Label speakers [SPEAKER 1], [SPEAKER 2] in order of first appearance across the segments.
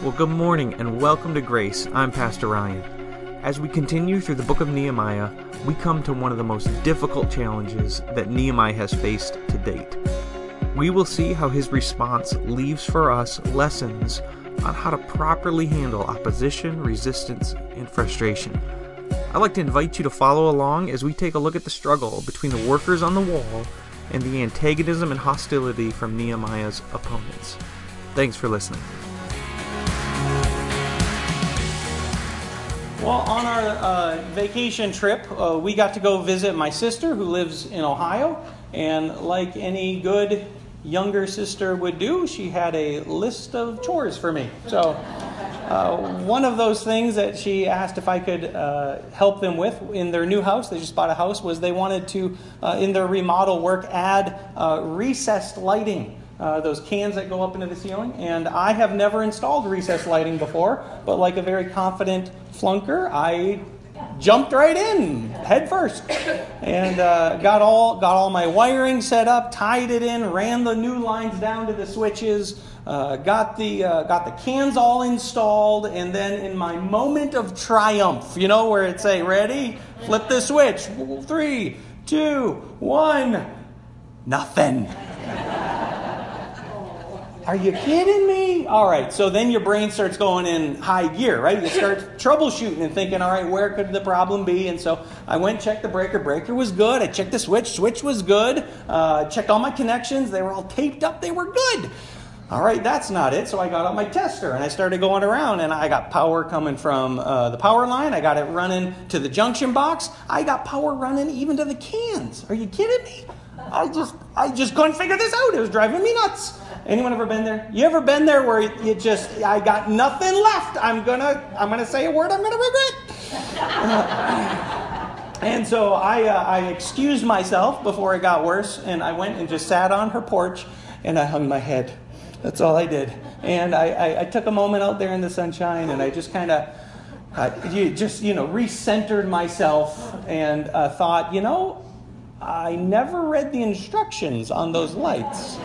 [SPEAKER 1] Well, good morning and welcome to Grace. I'm Pastor Ryan. As we continue through the book of Nehemiah, we come to one of the most difficult challenges that Nehemiah has faced to date. We will see how his response leaves for us lessons on how to properly handle opposition, resistance, and frustration. I'd like to invite you to follow along as we take a look at the struggle between the workers on the wall and the antagonism and hostility from Nehemiah's opponents. Thanks for listening.
[SPEAKER 2] Well, on our uh, vacation trip, uh, we got to go visit my sister who lives in Ohio. And like any good younger sister would do, she had a list of chores for me. So, uh, one of those things that she asked if I could uh, help them with in their new house, they just bought a house, was they wanted to, uh, in their remodel work, add uh, recessed lighting. Uh, those cans that go up into the ceiling. And I have never installed recessed lighting before, but like a very confident flunker, I jumped right in head first. And uh, got all got all my wiring set up tied it in ran the new lines down to the switches uh, got the uh, got the cans all installed. And then in my moment of triumph you know where it's a ready? Flip the switch. Three two one. Nothing are you kidding me? All right, so then your brain starts going in high gear, right? You start troubleshooting and thinking, all right, where could the problem be? And so I went and checked the breaker. Breaker was good. I checked the switch. Switch was good. Uh, checked all my connections. They were all taped up. They were good. All right, that's not it. So I got out my tester and I started going around, and I got power coming from uh, the power line. I got it running to the junction box. I got power running even to the cans. Are you kidding me? I just, I just couldn't figure this out. It was driving me nuts. Anyone ever been there? You ever been there where you just, I got nothing left. I'm gonna, I'm gonna say a word I'm gonna regret. And so I, uh, I excused myself before it got worse, and I went and just sat on her porch, and I hung my head. That's all I did. And I, I, I took a moment out there in the sunshine, and I just kind of, uh, you just you know, recentered myself, and uh, thought, you know, I never read the instructions on those lights.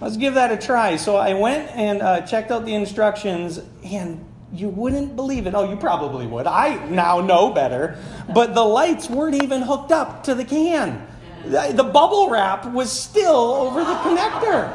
[SPEAKER 2] Let's give that a try. So I went and uh, checked out the instructions, and you wouldn't believe it. Oh, you probably would. I now know better. But the lights weren't even hooked up to the can. The, bubble wrap was still over the connector.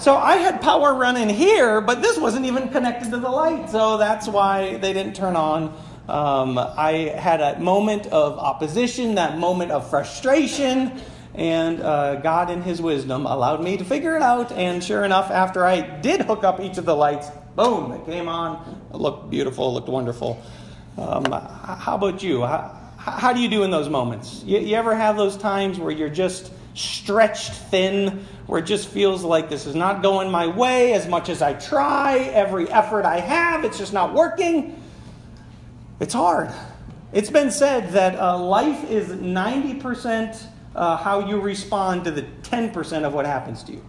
[SPEAKER 2] So I had power running here, but this wasn't even connected to the light. So that's why they didn't turn on. Um, I had a moment of opposition, that moment of frustration. And uh, God, in His wisdom, allowed me to figure it out. And sure enough, after I did hook up each of the lights, boom, it came on. It looked beautiful, looked wonderful. Um, how about you? How, how, do you do in those moments? You, you ever have those times where you're just stretched thin, where it just feels like this is not going my way as much as I try, every effort I have, it's just not working? It's hard. It's been said that uh, life is 90% uh, how you respond to the 10% of what happens to you.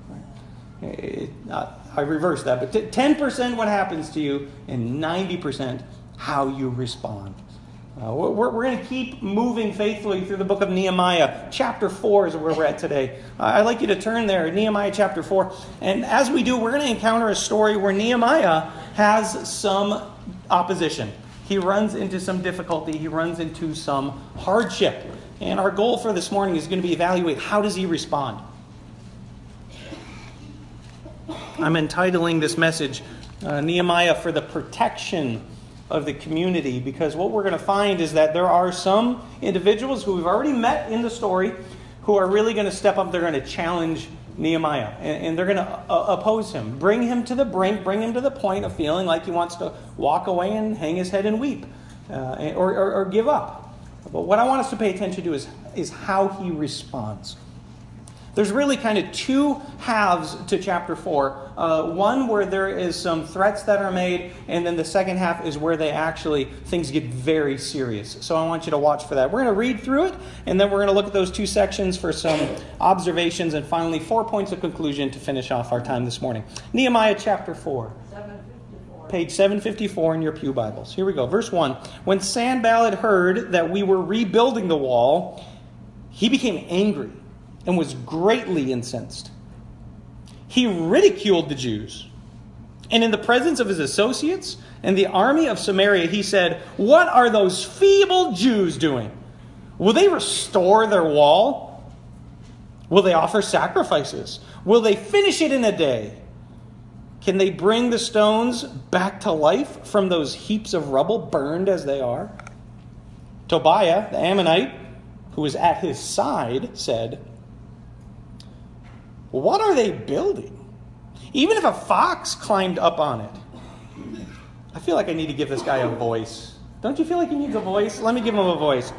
[SPEAKER 2] It, uh, I reverse that, but 10% what happens to you, and 90% how you respond. Uh, we're, we're going to keep moving faithfully through the book of Nehemiah. Chapter 4 is where we're at today. Uh, I'd like you to turn there, Nehemiah chapter 4. And as we do, we're going to encounter a story where Nehemiah has some opposition. He runs into some difficulty, he runs into some hardship. And our goal for this morning is going to be evaluate how does he respond? I'm entitling this message uh, Nehemiah for the protection of the community because what we're going to find is that there are some individuals who we've already met in the story who are really going to step up. They're going to challenge Nehemiah and, and they're going to uh, oppose him, bring him to the brink, bring him to the point of feeling like he wants to walk away and hang his head and weep uh, or, or, or give up. But what I want us to pay attention to is, is how he responds. There's really kind of two halves to chapter 4. Uh, one where there is some threats that are made, and then the second half is where they actually, things get very serious. So I want you to watch for that. We're going to read through it, and then we're going to look at those two sections for some observations, and finally, four points of conclusion to finish off our time this morning. Nehemiah chapter 4 page 754 in your Pew Bibles. Here we go. Verse 1. When Sanballat heard that we were rebuilding the wall, he became angry and was greatly incensed. He ridiculed the Jews And in the presence of his associates and the army of Samaria, he said, What are those feeble Jews doing? Will they restore their wall? Will they offer sacrifices? Will they finish it in a day? Can they bring the stones back to life from those heaps of rubble, burned as they are? Tobiah, the Ammonite, who was at his side, said, What are they building? Even if a fox climbed up on it. I feel like I need to give this guy a voice. Don't you feel like he needs a voice? Let me give him a voice.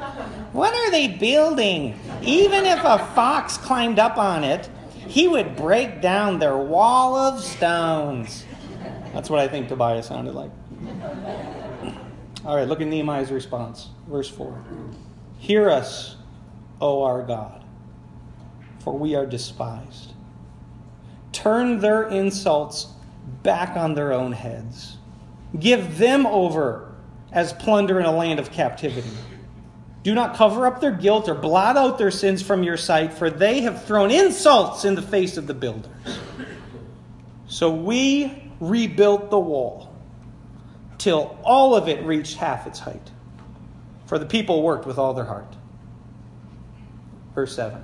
[SPEAKER 2] What are they building? Even if a fox climbed up on it, he would break down their wall of stones. That's what I think Tobiah sounded like. All right, look at Nehemiah's response. Verse 4 Hear us, O our God, for we are despised. Turn their insults back on their own heads. Give them over as plunder in a land of captivity. Do not cover up their guilt or blot out their sins from your sight, for they have thrown insults in the face of the builders. So we rebuilt the wall till all of it reached half its height, for the people worked with all their heart. Verse 7.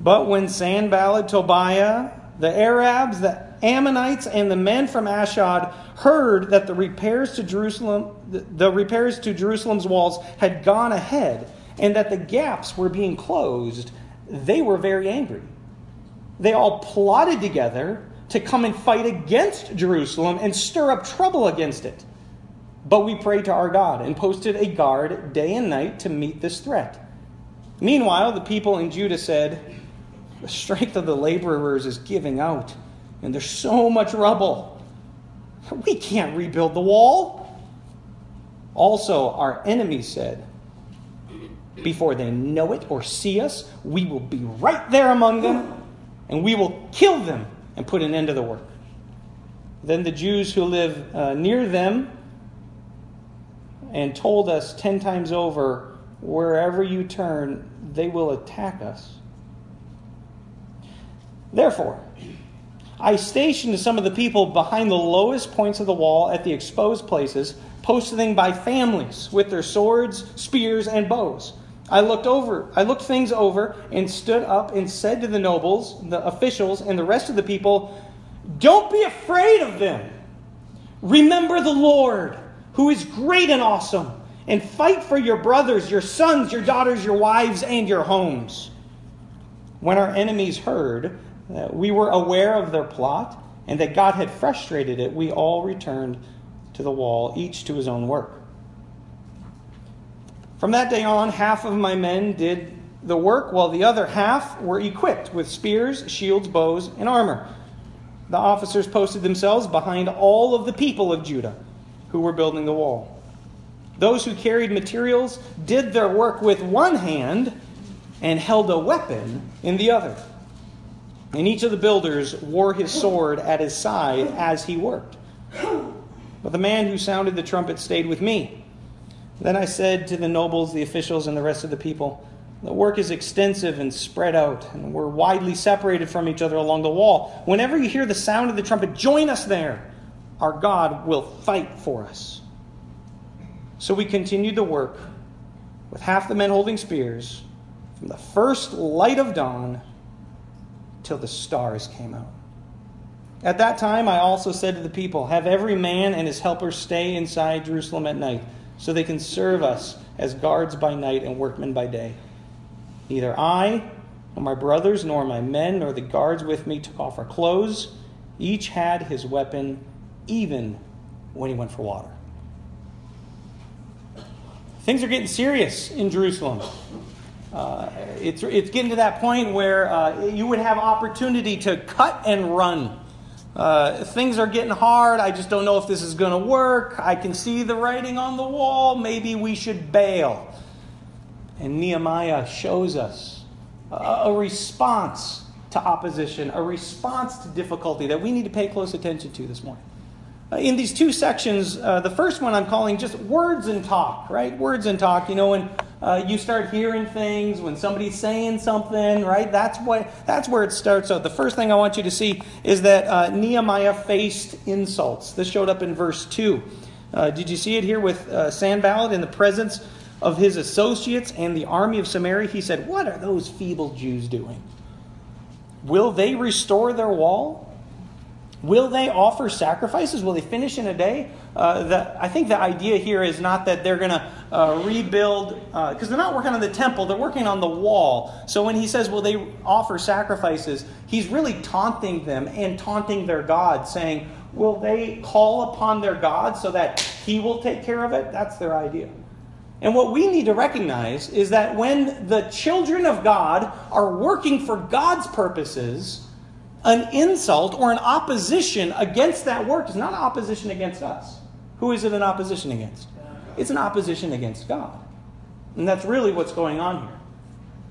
[SPEAKER 2] But when Sanballat, Tobiah, the Arabs, the Ammonites, and the men from Ashdod heard that the repairs to Jerusalem, the repairs to Jerusalem's walls had gone ahead, and that the gaps were being closed, they were very angry. They all plotted together to come and fight against Jerusalem and stir up trouble against it. But we prayed to our God and posted a guard day and night to meet this threat. Meanwhile, the people in Judah said, The strength of the laborers is giving out and there's so much rubble. We can't rebuild the wall. Also, our enemies said, before they know it or see us, we will be right there among them, and we will kill them and put an end to the work. Then the Jews who live uh, near them and told us ten times over, wherever you turn, they will attack us. Therefore, I stationed some of the people behind the lowest points of the wall at the exposed places, posting by families with their swords, spears, and bows. I looked over, I looked things over, and stood up and said to the nobles, the officials, and the rest of the people, Don't be afraid of them. Remember the Lord, who is great and awesome, and fight for your brothers, your sons, your daughters, your wives, and your homes. When our enemies heard we were aware of their plot and that God had frustrated it. We all returned to the wall, each to his own work. From that day on, half of my men did the work, while the other half were equipped with spears, shields, bows, and armor. The officers posted themselves behind all of the people of Judah who were building the wall. Those who carried materials did their work with one hand and held a weapon in the other. And each of the builders wore his sword at his side as he worked. But the man who sounded the trumpet stayed with me. Then I said to the nobles, the officials, and the rest of the people, The work is extensive and spread out, and we're widely separated from each other along the wall. Whenever you hear the sound of the trumpet, join us there. Our God will fight for us. So we continued the work with half the men holding spears from the first light of dawn till the stars came out. At that time, I also said to the people, Have every man and his helper stay inside Jerusalem at night, so they can serve us as guards by night and workmen by day. Neither I, nor my brothers, nor my men, nor the guards with me took off our clothes. Each had his weapon, even when he went for water. Things are getting serious in Jerusalem. Uh, it's, it's getting to that point where uh, you would have opportunity to cut and run. Uh, things are getting hard. I just don't know if this is going to work. I can see the writing on the wall. Maybe we should bail. And Nehemiah shows us a, a response to opposition, a response to difficulty that we need to pay close attention to this morning. Uh, in these two sections, uh, the first one I'm calling just words and talk, right? Words and talk. You know, when uh, you start hearing things, when somebody's saying something, right? That's what that's where it starts. So the first thing I want you to see is that uh, Nehemiah faced insults. This showed up in verse two. Uh, did you see it here with uh, Sanballat in the presence of his associates and the army of Samaria? He said, "What are those feeble Jews doing? Will they restore their wall?" Will they offer sacrifices? Will they finish in a day? Uh, the, I think the idea here is not that they're going to uh, rebuild, because uh, they're not working on the temple, they're working on the wall. So when he says, Will they offer sacrifices? He's really taunting them and taunting their God, saying, Will they call upon their God so that he will take care of it? That's their idea. And what we need to recognize is that when the children of God are working for God's purposes, an insult or an opposition against that work is not opposition against us. Who is it an opposition against? It's an opposition against God. And that's really what's going on here.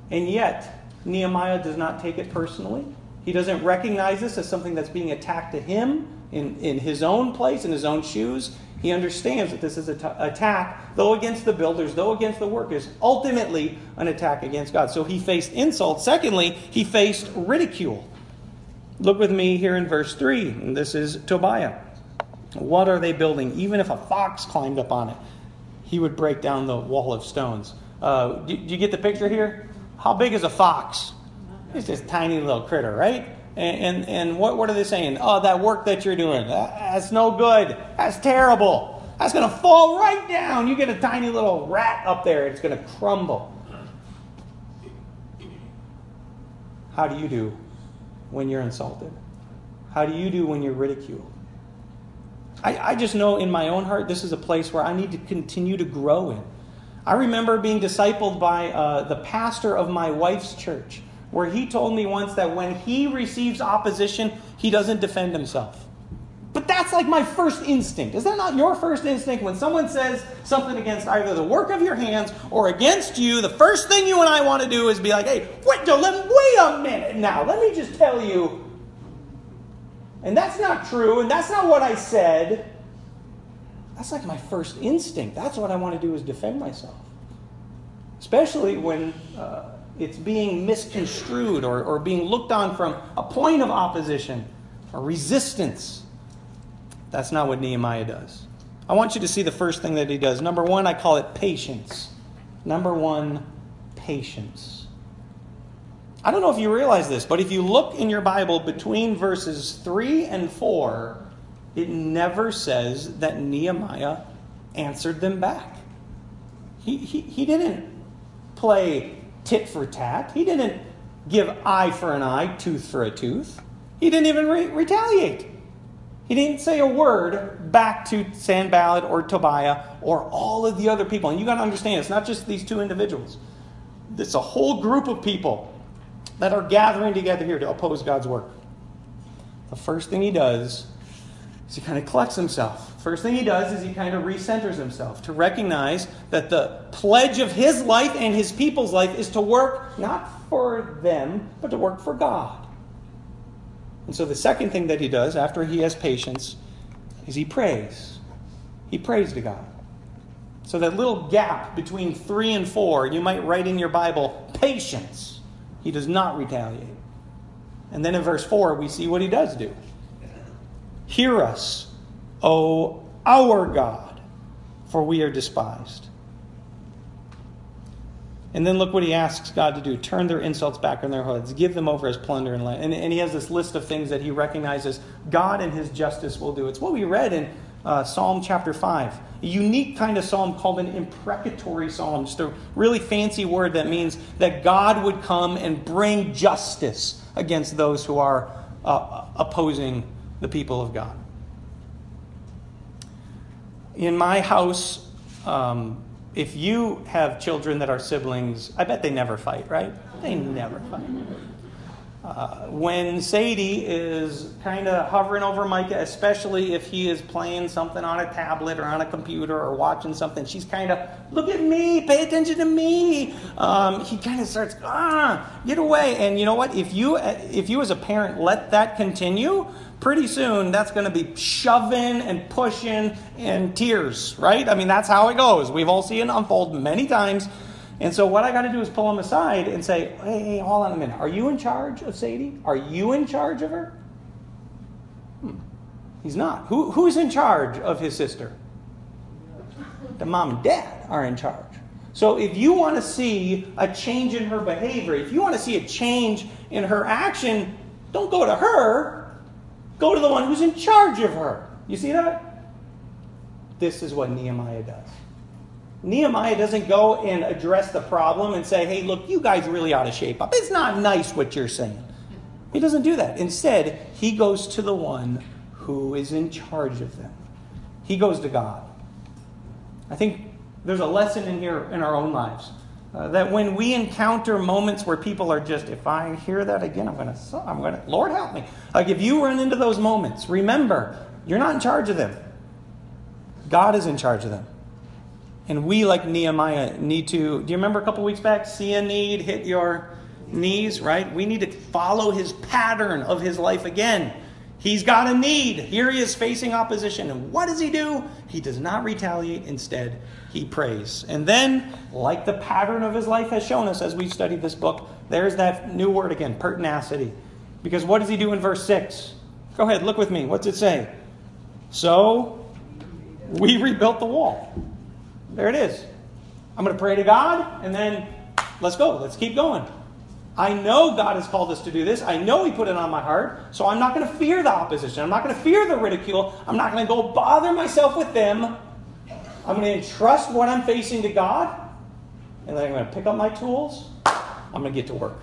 [SPEAKER 2] And yet, Nehemiah does not take it personally. He doesn't recognize this as something that's being attacked to him in, in his own place, in his own shoes. He understands that this is an attack, though against the builders, though against the workers, ultimately an attack against God. So he faced insult. Secondly, he faced ridicule. Look with me here in verse 3. And this is Tobiah. What are they building? Even if a fox climbed up on it, he would break down the wall of stones. Uh, do, do, you get the picture here? How big is a fox? It's this tiny little critter, right? And, and, and what, what are they saying? Oh, that work that you're doing, that's no good. That's terrible. That's going to fall right down. You get a tiny little rat up there, it's going to crumble. How do you do when you're insulted? How do you do when you're ridiculed? I, I just know in my own heart this is a place where I need to continue to grow in. I remember being discipled by uh, the pastor of my wife's church, where he told me once that when he receives opposition, he doesn't defend himself. But that's like my first instinct. Is that not your first instinct? When someone says something against either the work of your hands or against you, the first thing you and I want to do is be like, hey, wait, let, wait a minute now. Let me just tell you. And that's not true, and that's not what I said. That's like my first instinct. That's what I want to do is defend myself. Especially when uh, it's being misconstrued or, or being looked on from a point of opposition or resistance. That's not what Nehemiah does. I want you to see the first thing that he does. Number one, I call it patience. Number one, patience. I don't know if you realize this, but if you look in your Bible between verses 3 and 4, it never says that Nehemiah answered them back. He, he, he didn't play tit for tat, he didn't give eye for an eye, tooth for a tooth. He didn't even re- retaliate. He didn't say a word back to Sanballat or Tobiah or all of the other people. And you got to understand, it's not just these two individuals. It's a whole group of people that are gathering together here to oppose God's work. The first thing he does is he kind of collects himself. First thing he does is he kind of recenters himself to recognize that the pledge of his life and his people's life is to work not for them, but to work for God. And so the second thing that he does after he has patience is he prays. He prays to God. So that little gap between 3 and 4, you might write in your Bible, patience. He does not retaliate. And then in verse 4, we see what he does do. Hear us, O our God, for we are despised. And then look what he asks God to do turn their insults back on their heads, give them over as plunder and land. And, and he has this list of things that he recognizes God and his justice will do. It's what we read in uh, Psalm chapter 5. A unique kind of psalm called an imprecatory psalm, just a really fancy word that means that God would come and bring justice against those who are uh, opposing the people of God. In my house, um, if you have children that are siblings, I bet they never fight, right? They never fight. Uh, when Sadie is kind of hovering over Micah, especially if he is playing something on a tablet or on a computer or watching something, she's kind of, look at me, pay attention to me. Um, he kind of starts, ah, get away. And you know what? If you, if you as a parent let that continue, pretty soon that's going to be shoving and pushing and tears, right? I mean, that's how it goes. We've all seen it unfold many times. And so what I got to do is pull him aside and say, hey, hey, hold on a minute. Are you in charge of Sadie? Are you in charge of her? Hmm. He's not. Who, who's in charge of his sister? The mom and dad are in charge. So if you want to see a change in her behavior, if you want to see a change in her action, don't go to her. Go to the one who's in charge of her. You see that? This is what Nehemiah does. Nehemiah doesn't go and address the problem and say, hey, look, you guys really ought to shape up. It's not nice what you're saying. He doesn't do that. Instead, he goes to the one who is in charge of them. He goes to God. I think there's a lesson in here in our own lives. Uh, that when we encounter moments where people are just, if I hear that again, I'm going to, I'm going to, Lord help me. Like if you run into those moments, remember, you're not in charge of them. God is in charge of them. And we, like Nehemiah, need to. Do you remember a couple weeks back? See a need, hit your knees, right? We need to follow his pattern of his life again. He's got a need. Here he is facing opposition. And what does he do? He does not retaliate. Instead, he prays. And then, like the pattern of his life has shown us as we studied this book, there's that new word again pertinacity. Because what does he do in verse 6? Go ahead, look with me. What's it say? So, we rebuilt the wall. There it is. I'm going to pray to God, and then let's go. Let's keep going. I know God has called us to do this. I know He put it on my heart. So I'm not going to fear the opposition. I'm not going to fear the ridicule. I'm not going to go bother myself with them. I'm going to entrust what I'm facing to God. And then I'm going to pick up my tools. I'm going to get to work.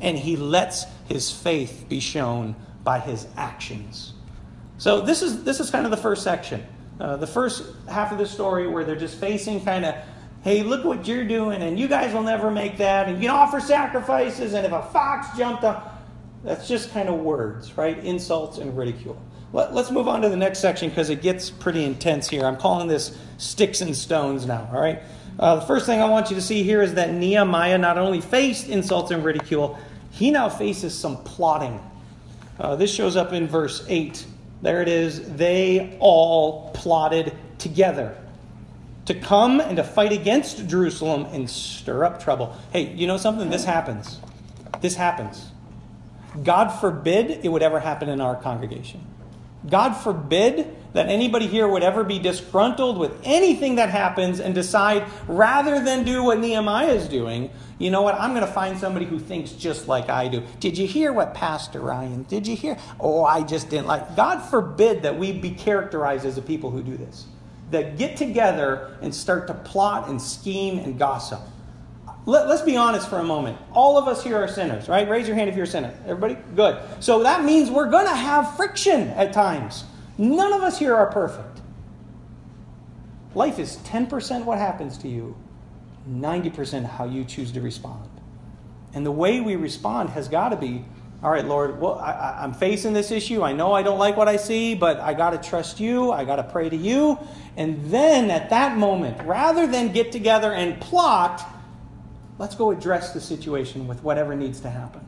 [SPEAKER 2] And He lets His faith be shown by His actions. So this is, this is kind of the first section. Uh, the first half of the story where they're just facing kind of, hey, look what you're doing, and you guys will never make that, and you can offer sacrifices, and if a fox jumped up, that's just kind of words, right? Insults and ridicule. Let, us move on to the next section because it gets pretty intense here. I'm calling this sticks and stones now, all right? Uh, the first thing I want you to see here is that Nehemiah not only faced insults and ridicule, he now faces some plotting. Uh, this shows up in verse 8. There it is. They all plotted together to come and to fight against Jerusalem and stir up trouble. Hey, you know something? This happens. This happens. God forbid it would ever happen in our congregation. God forbid that anybody here would ever be disgruntled with anything that happens and decide rather than do what Nehemiah is doing, you know what? I'm going to find somebody who thinks just like I do. Did you hear what Pastor Ryan? Did you hear? Oh, I just didn't like. God forbid that we be characterized as a people who do this. That get together and start to plot and scheme and gossip. Let, us be honest for a moment. All of us here are sinners, right? Raise your hand if you're a sinner. Everybody? Good. So that means we're going to have friction at times. None of us here are perfect. Life is 10% what happens to you, 90% how you choose to respond. And the way we respond has got to be all right, Lord, well, I, am facing this issue. I know I don't like what I see, but I got to trust you. I got to pray to you. And then at that moment, rather than get together and plot, let's go address the situation with whatever needs to happen.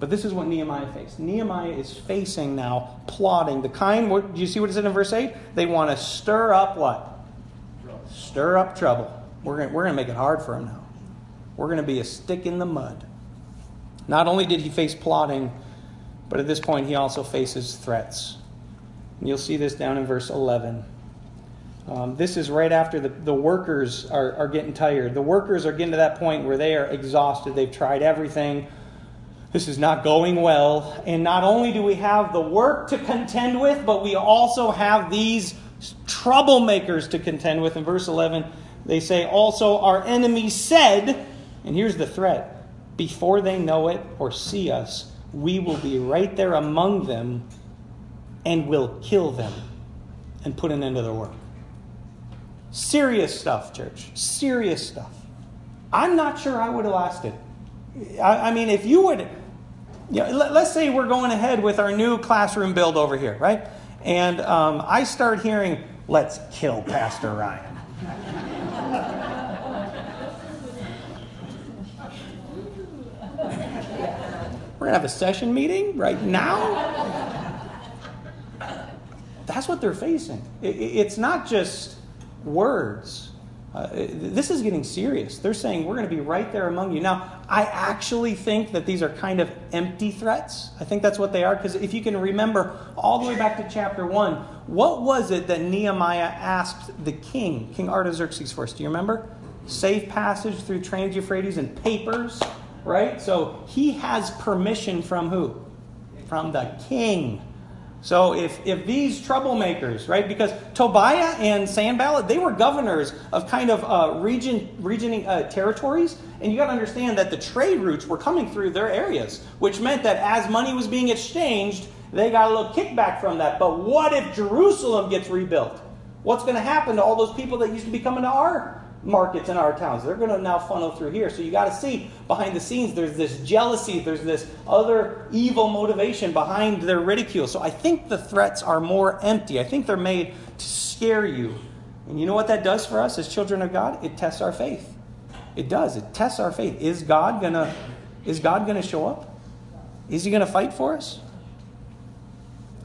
[SPEAKER 2] But this is what Nehemiah faced. Nehemiah is facing now plotting the kind. What, do you see what it said in verse 8? They want to stir up what? Trouble. Stir up trouble. We're going we're to make it hard for him now. We're going to be a stick in the mud. Not only did he face plotting, but at this point he also faces threats. And you'll see this down in verse 11. Um, this is right after the, the workers are, are getting tired. The workers are getting to that point where they are exhausted. They've tried everything. This is not going well. And not only do we have the work to contend with, but we also have these troublemakers to contend with. In verse 11, they say, Also, our enemies said, and here's the threat before they know it or see us, we will be right there among them and will kill them and put an end to their work. Serious stuff, church. Serious stuff. I'm not sure I would have lasted. I, I mean, if you would, you know, let, us say we're going ahead with our new classroom build over here, right? And um, I start hearing, let's kill Pastor Ryan. We're going to have a session meeting right now. That's what they're facing. It's not just words, Uh, this is getting serious. They're saying we're going to be right there among you. Now, I actually think that these are kind of empty threats. I think that's what they are because if you can remember all the way back to chapter 1, what was it that Nehemiah asked the king, King Artaxerxes, first? Do you remember? Safe passage through Trans Euphrates and papers, right? So he has permission from who? From the king. So if, if these troublemakers, right, because Tobiah and Sanballat, they were governors of kind of uh, region, region uh, territories, and you got to understand that the trade routes were coming through their areas, which meant that as money was being exchanged, they got a little kickback from that. But what if Jerusalem gets rebuilt? What's going to happen to all those people that used to be coming to our markets in our towns. They're going to now funnel through here. So you got to see behind the scenes there's this jealousy, there's this other evil motivation behind their ridicule. So I think the threats are more empty. I think they're made to scare you. And you know what that does for us as children of God? It tests our faith. It does. It tests our faith. Is God going to is God going to show up? Is he going to fight for us?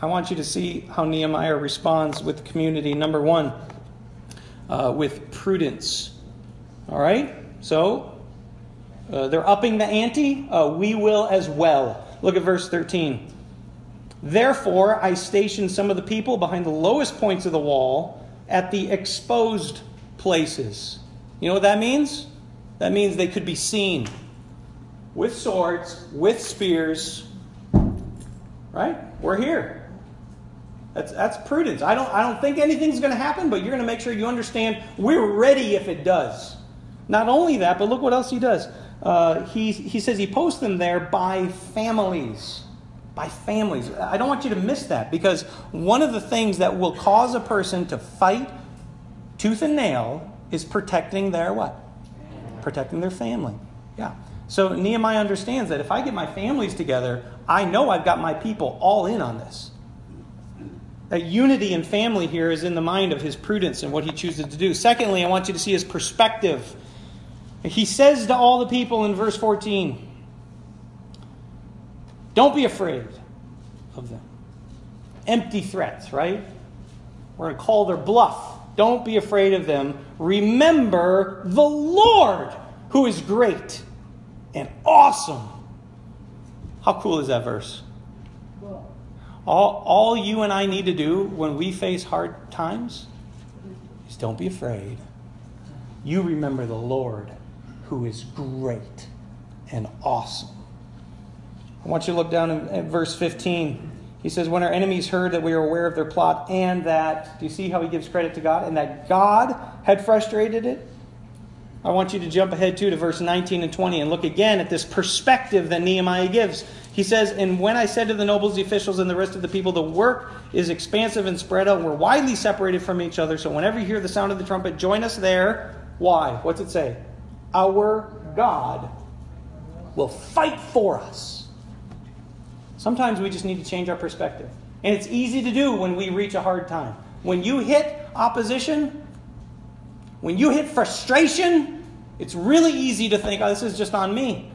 [SPEAKER 2] I want you to see how Nehemiah responds with the community. Number 1, uh, with prudence. All right? So, uh, they're upping the ante. Uh, we will as well. Look at verse 13. Therefore, I stationed some of the people behind the lowest points of the wall at the exposed places. You know what that means? That means they could be seen with swords, with spears. Right? We're here. That's, that's prudence. I don't, I don't think anything's going to happen, but you're going to make sure you understand we're ready if it does. Not only that, but look what else he does. Uh, he, he says he posts them there by families. By families. I don't want you to miss that because one of the things that will cause a person to fight tooth and nail is protecting their what? Protecting their family. Yeah. So Nehemiah understands that if I get my families together, I know I've got my people all in on this. That unity and family here is in the mind of his prudence and what he chooses to do. Secondly, I want you to see his perspective. He says to all the people in verse 14, Don't be afraid of them. Empty threats, right? We're going to call their bluff. Don't be afraid of them. Remember the Lord, who is great and awesome. How cool is that verse? All, all you and I need to do when we face hard times is don't be afraid. You remember the Lord who is great and awesome. I want you to look down at verse 15. He says, When our enemies heard that we were aware of their plot and that, do you see how he gives credit to God? And that God had frustrated it? I want you to jump ahead too to verse 19 and 20 and look again at this perspective that Nehemiah gives. He says, And when I said to the nobles, the officials, and the rest of the people, the work is expansive and spread out, we're widely separated from each other. So whenever you hear the sound of the trumpet, join us there. Why? What's it say? Our God will fight for us. Sometimes we just need to change our perspective. And it's easy to do when we reach a hard time. When you hit opposition, when you hit frustration, it's really easy to think, oh, this is just on me.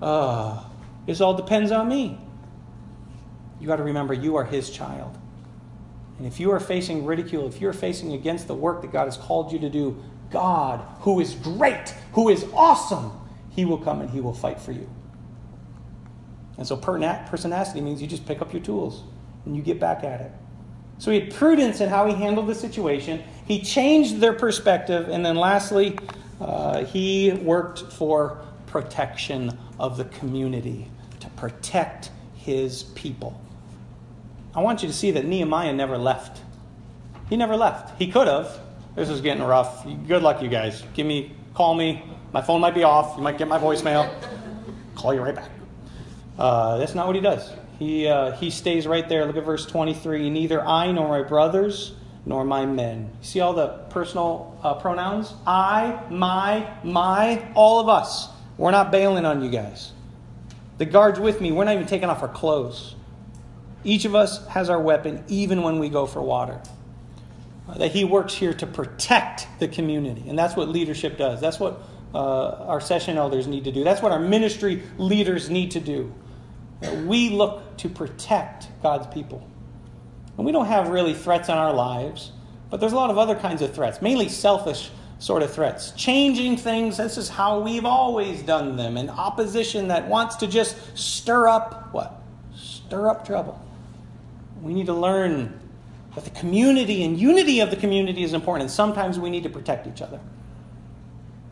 [SPEAKER 2] Uh, this all depends on me. You got to remember you are his child. And if you are facing ridicule, if you're facing against the work that God has called you to do, God, who is great, who is awesome, he will come and he will fight for you. And so pertinacity means you just pick up your tools and you get back at it. So he had prudence in how he handled the situation. He changed their perspective. And then lastly, uh, he worked for protection of the community to protect his people. I want you to see that Nehemiah never left. He never left. He could have. This is getting rough. Good luck, you guys. Give me, call me. My phone might be off. You might get my voicemail. Call you right back. Uh, that's not what he does. He, uh, he stays right there. Look at verse 23. Neither I nor my brothers nor my men. See all the personal uh, pronouns? I, my, my, all of us. We're not bailing on you guys. The guards with me, we're not even taking off our clothes. Each of us has our weapon, even when we go for water. Uh, that he works here to protect the community. And that's what leadership does. That's what uh, our session elders need to do. That's what our ministry leaders need to do. Uh, we look to protect God's people. And we don't have really threats on our lives, but there's a lot of other kinds of threats, mainly selfish sort of threats. Changing things, this is how we've always done them. And opposition that wants to just stir up what? Stir up trouble. We need to learn that the community and unity of the community is important. And sometimes we need to protect each other.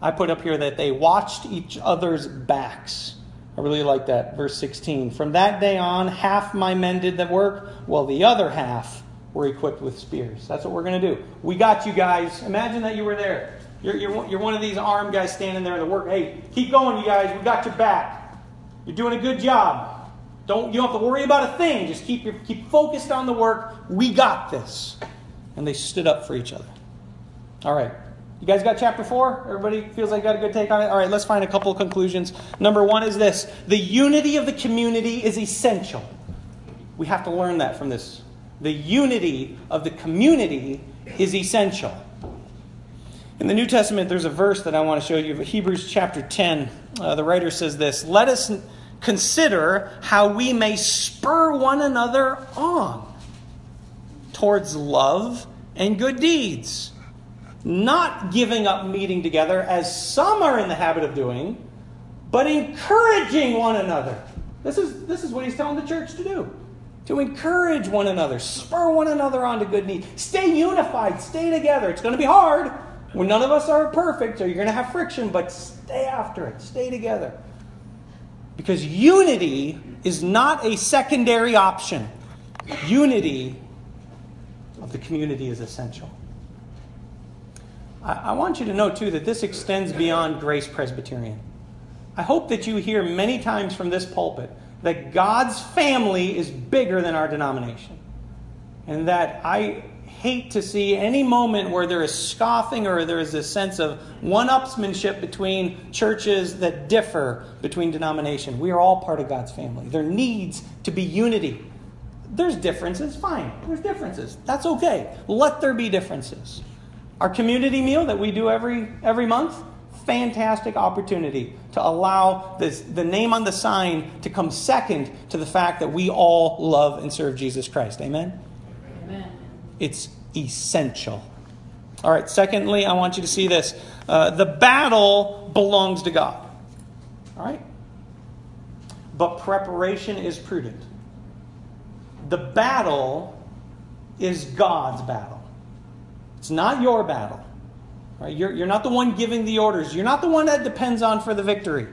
[SPEAKER 2] I put up here that they watched each other's backs. I really like that. Verse 16. From that day on, half my men did the work, while the other half were equipped with spears. That's what we're going to do. We got you guys. Imagine that you were there. You're, you're, you're one of these armed guys standing there in the work. Hey, keep going, you guys. We got your back. You're doing a good job. Don't, you don't have to worry about a thing. Just keep, your, keep focused on the work. We got this. And they stood up for each other. All right. You guys got chapter 4? Everybody feels like got a good take on it? All right, let's find a couple of conclusions. Number one is this the unity of the community is essential. We have to learn that from this. The unity of the community is essential. In the New Testament, there's a verse that I want to show you. Hebrews chapter 10. Uh, the writer says this Let us consider how we may spur one another on towards love and good deeds, not giving up meeting together as some are in the habit of doing, but encouraging one another. This is, this is what he's telling the church to do to encourage one another, spur one another on to good deeds. Stay unified, stay together. It's going to be hard. When none of us are perfect, so you're going to have friction, but stay after it. Stay together. Because unity is not a secondary option. Unity of the community is essential. I, I want you to know, too, that this extends beyond Grace Presbyterian. I hope that you hear many times from this pulpit that God's family is bigger than our denomination. And that I hate to see any moment where there is scoffing or there is a sense of one upsmanship between churches that differ between denomination. We are all part of God's family. There needs to be unity. There's differences, fine. There's differences. That's okay. Let there be differences. Our community meal that we do every every month, fantastic opportunity to allow this, the name on the sign to come second to the fact that we all love and serve Jesus Christ. Amen. It's essential. All right, secondly, I want you to see this. Uh, the battle belongs to God. All right? But preparation is prudent. The battle is God's battle, it's not your battle. Right? You're, you're not the won giving the orders, you're not the one that depends on for the victory.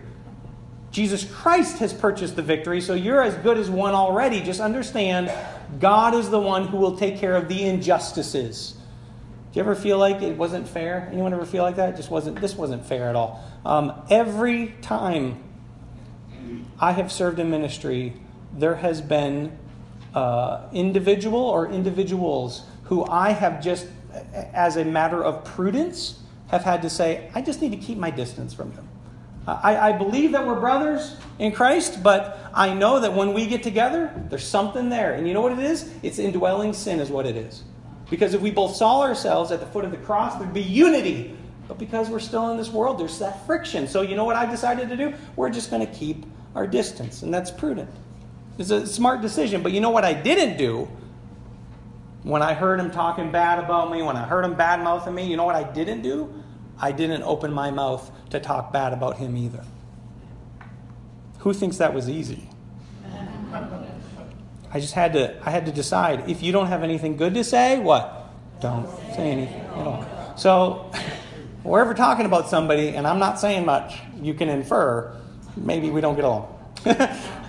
[SPEAKER 2] Jesus Christ has purchased the victory, so you're as good as one already. Just understand God is the one who will take care of the injustices. Do you ever feel like it wasn't fair? Anyone ever feel like that? It just wasn't. This wasn't fair at all. Um, every time I have served in ministry, there has been uh, individual or individuals who I have just, as a matter of prudence, have had to say, I just need to keep my distance from them. I, I, believe that we're brothers in Christ, but I know that when we get together, there's something there. And you know what it is? It's indwelling sin, is what it is. Because if we both saw ourselves at the foot of the cross, there'd be unity. But because we're still in this world, there's that friction. So you know what I decided to do? We're just going to keep our distance, and that's prudent. It's a smart decision. But you know what I didn't do? When I heard him talking bad about me, when I heard him bad mouthing me, you know what I didn't do? I didn't open my mouth to talk bad about him either. Who thinks that was easy? I just had to I had to decide if you don't have anything good to say, what? Don't say anything at all. So we're ever talking about somebody and I'm not saying much, you can infer maybe we don't get along.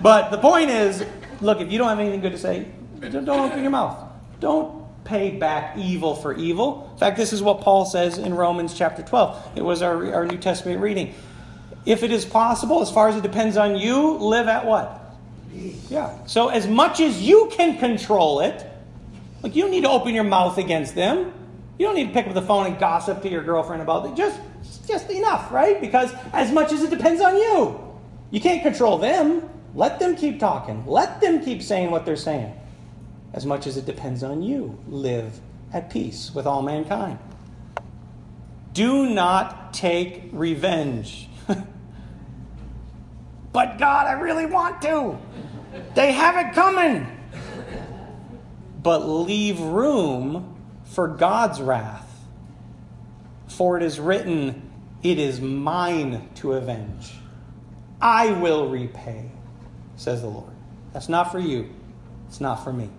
[SPEAKER 2] but the point is, look, if you don't have anything good to say, don't open your mouth. Don't pay back evil for evil. In fact, this is what Paul says in Romans chapter 12. It was our, our New Testament reading. If it is possible, as far as it depends on you, live at what? Yeah. So as much as you can control it, like you need to open your mouth against them. You don't need to pick up the phone and gossip to your girlfriend about it. Just just enough, right? Because as much as it depends on you. You can't control them. Let them keep talking. Let them keep saying what they're saying as much as it depends on you. Live at peace with all mankind. Do not take revenge. but God, I really want to. They have it coming. But leave room for God's wrath. For it is written, It is mine to avenge. I will repay, says the Lord. That's not for you, it's not for me.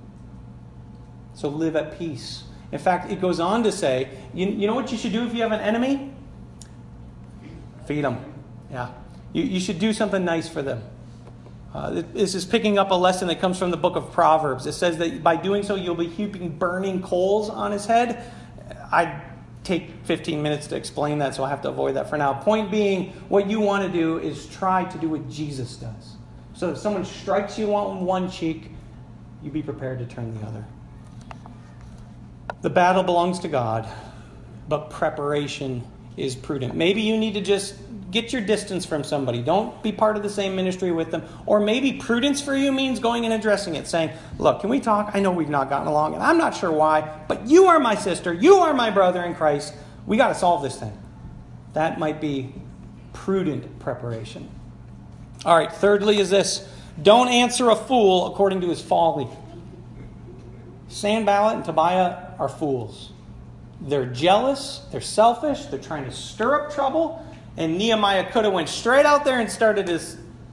[SPEAKER 2] So live at peace. In fact, it goes on to say, you, you know what you should do if you have an enemy? Feed them. Yeah. You, you should do something nice for them. Uh, this is picking up a lesson that comes from the book of Proverbs. It says that by doing so, you'll be heaping burning coals on his head. I'd take 15 minutes to explain that, so I have to avoid that for now. Point being, what you want to do is try to do what Jesus does. So if someone strikes you on one cheek, you be prepared to turn the other. The battle belongs to God, but preparation is prudent. Maybe you need to just get your distance from somebody. Don't be part of the same ministry with them. Or maybe prudence for you means going and addressing it, saying, Look, can we talk? I know we've not gotten along, and I'm not sure why, but you are my sister. You are my brother in Christ. We got to solve this thing. That might be prudent preparation. All right, thirdly, is this don't answer a fool according to his folly. Sanballat and Tobiah are fools. They're jealous, they're selfish, they're trying to stir up trouble, and Nehemiah could have went straight out there and started to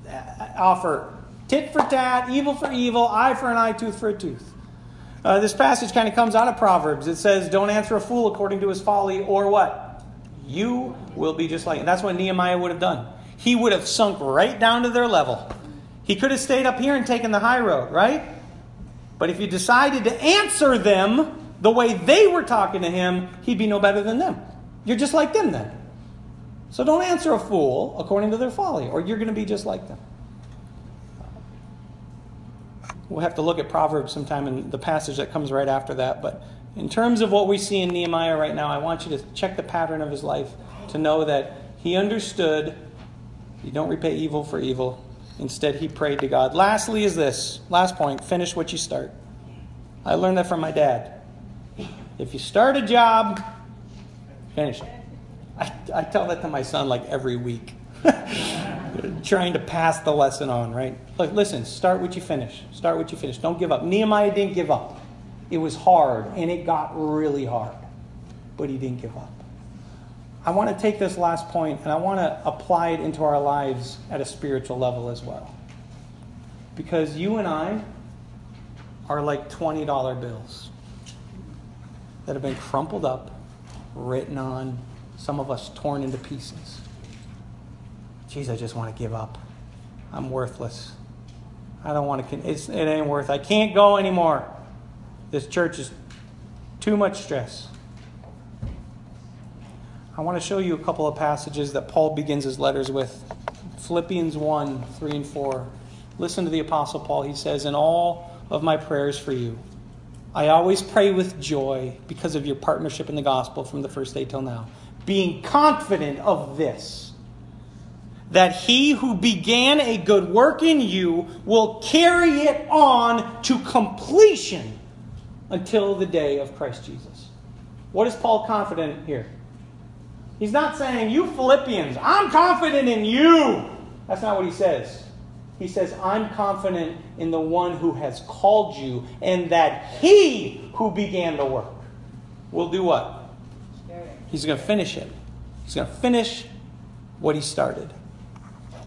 [SPEAKER 2] uh, offer tit for tat, evil for evil, eye for an eye, tooth for a tooth. Uh, this passage kind of comes out of Proverbs. It says, Don't answer a fool according to his folly, or what? You will be just like. And that's what Nehemiah would have done. He would have sunk right down to their level. He could have stayed up here and taken the high road, right? But if you decided to answer them the way they were talking to him, he'd be no better than them. You're just like them then. So don't answer a fool according to their folly, or you're going to be just like them. We'll have to look at Proverbs sometime in the passage that comes right after that. But in terms of what we see in Nehemiah right now, I want you to check the pattern of his life to know that he understood you don't repay evil for evil. Instead, he prayed to God. Lastly, is this last point finish what you start. I learned that from my dad. If you start a job, finish it. I, I tell that to my son like every week. Trying to pass the lesson on, right? Like, listen, start what you finish. Start what you finish. Don't give up. Nehemiah didn't give up. It was hard, and it got really hard, but he didn't give up. I want to take this last point and I want to apply it into our lives at a spiritual level as well. Because you and I are like $20 bills that have been crumpled up, written on, some of us torn into pieces. Geez, I just want to give up. I'm worthless. I don't want to, it ain't worth I can't go anymore. This church is too much stress. I want to show you a couple of passages that Paul begins his letters with. Philippians 1 3 and 4. Listen to the Apostle Paul. He says, In all of my prayers for you, I always pray with joy because of your partnership in the gospel from the first day till now, being confident of this that he who began a good work in you will carry it on to completion until the day of Christ Jesus. What is Paul confident here? He's not saying, You Philippians, I'm confident in you. That's not what he says. He says, I'm confident in the one who has called you, and that he who began the work will do what? He's going to finish it. He's going to finish what he started.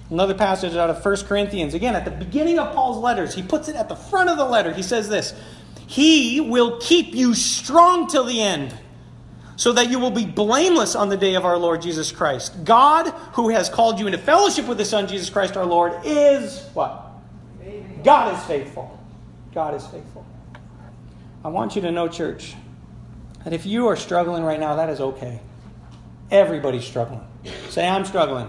[SPEAKER 2] Another passage out of 1 Corinthians. Again, at the beginning of Paul's letters, he puts it at the front of the letter. He says this He will keep you strong till the end so that you will be blameless on the day of our Lord Jesus Christ. God, who has called you into fellowship with the Son, Jesus Christ our Lord, is what? God is faithful. God is faithful. I want you to know, church, that if you are struggling right now, that is okay. Everybody's struggling. Say, I'm struggling.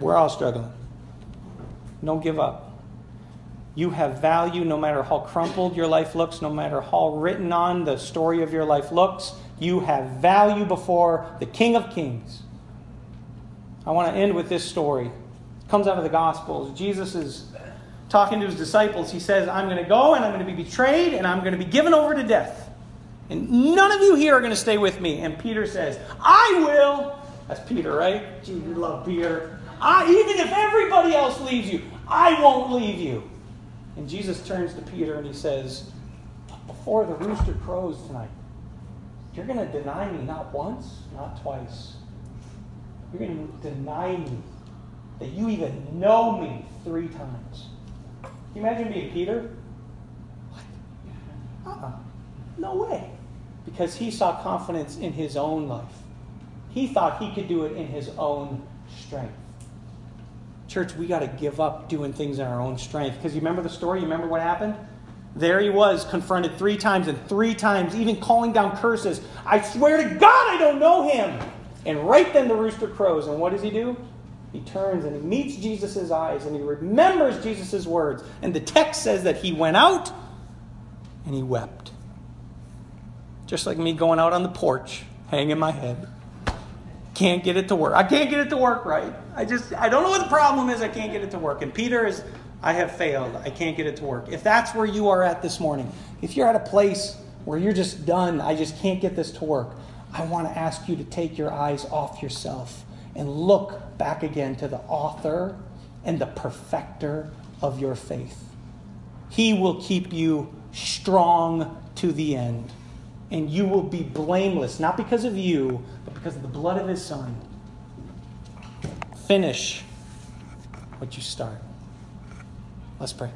[SPEAKER 2] We're all struggling. Don't give up. You have value no matter how crumpled your life looks, no matter how written on the story of your life looks. You have value before the King of Kings. I want to end with this story. It comes out of the Gospels. Jesus is talking to his disciples. He says, I'm going to go and I'm going to be betrayed and I'm going to be given over to death. And none of you here are going to stay with me. And Peter says, I will. That's Peter, right? Gee, we love Peter. I, even if everybody else leaves you, I won't leave you. And Jesus turns to Peter and he says, Before the rooster crows tonight, You're going to deny me not once, not twice. You're going to deny me that you even know me three times. Can you imagine being Peter? What? Uh-uh. No way. Because he saw confidence in his own life. He thought he could do it in his own strength. Church, we got to give up doing things in our own strength. Because you remember the story? You remember what happened? There he was, confronted three times, and three times, even calling down curses. I swear to God, I don't know him. And right then the rooster crows, and what does he do? He turns and he meets Jesus' eyes and he remembers Jesus' words. And the text says that he went out and he wept. Just like me going out on the porch, hanging my head. Can't get it to work. I can't get it to work right. I just, I don't know what the problem is. I can't get it to work. And Peter is, I have failed. I can't get it to work. If that's where you are at this morning, if you're at a place where you're just done, I just can't get this to work, I want to ask you to take your eyes off yourself and look back again to the author and the perfecter of your faith. He will keep you strong to the end, and you will be blameless, not because of you, because of the blood of his son. Finish what you start. Let's pray.